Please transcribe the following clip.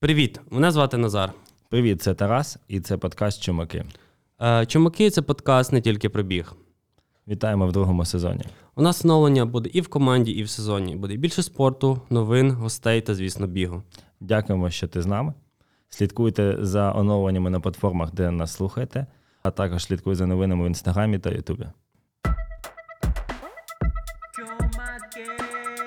Привіт, мене звати Назар. Привіт, це Тарас, і це подкаст Чумаки. Е, Чумаки це подкаст не тільки про біг. Вітаємо в другому сезоні. У нас оновлення буде і в команді, і в сезоні. Буде більше спорту, новин, гостей та, звісно, бігу. Дякуємо, що ти з нами. Слідкуйте за оновленнями на платформах, де нас слухаєте, а також слідкуй за новинами в інстаграмі та Ютубі. Чумаки.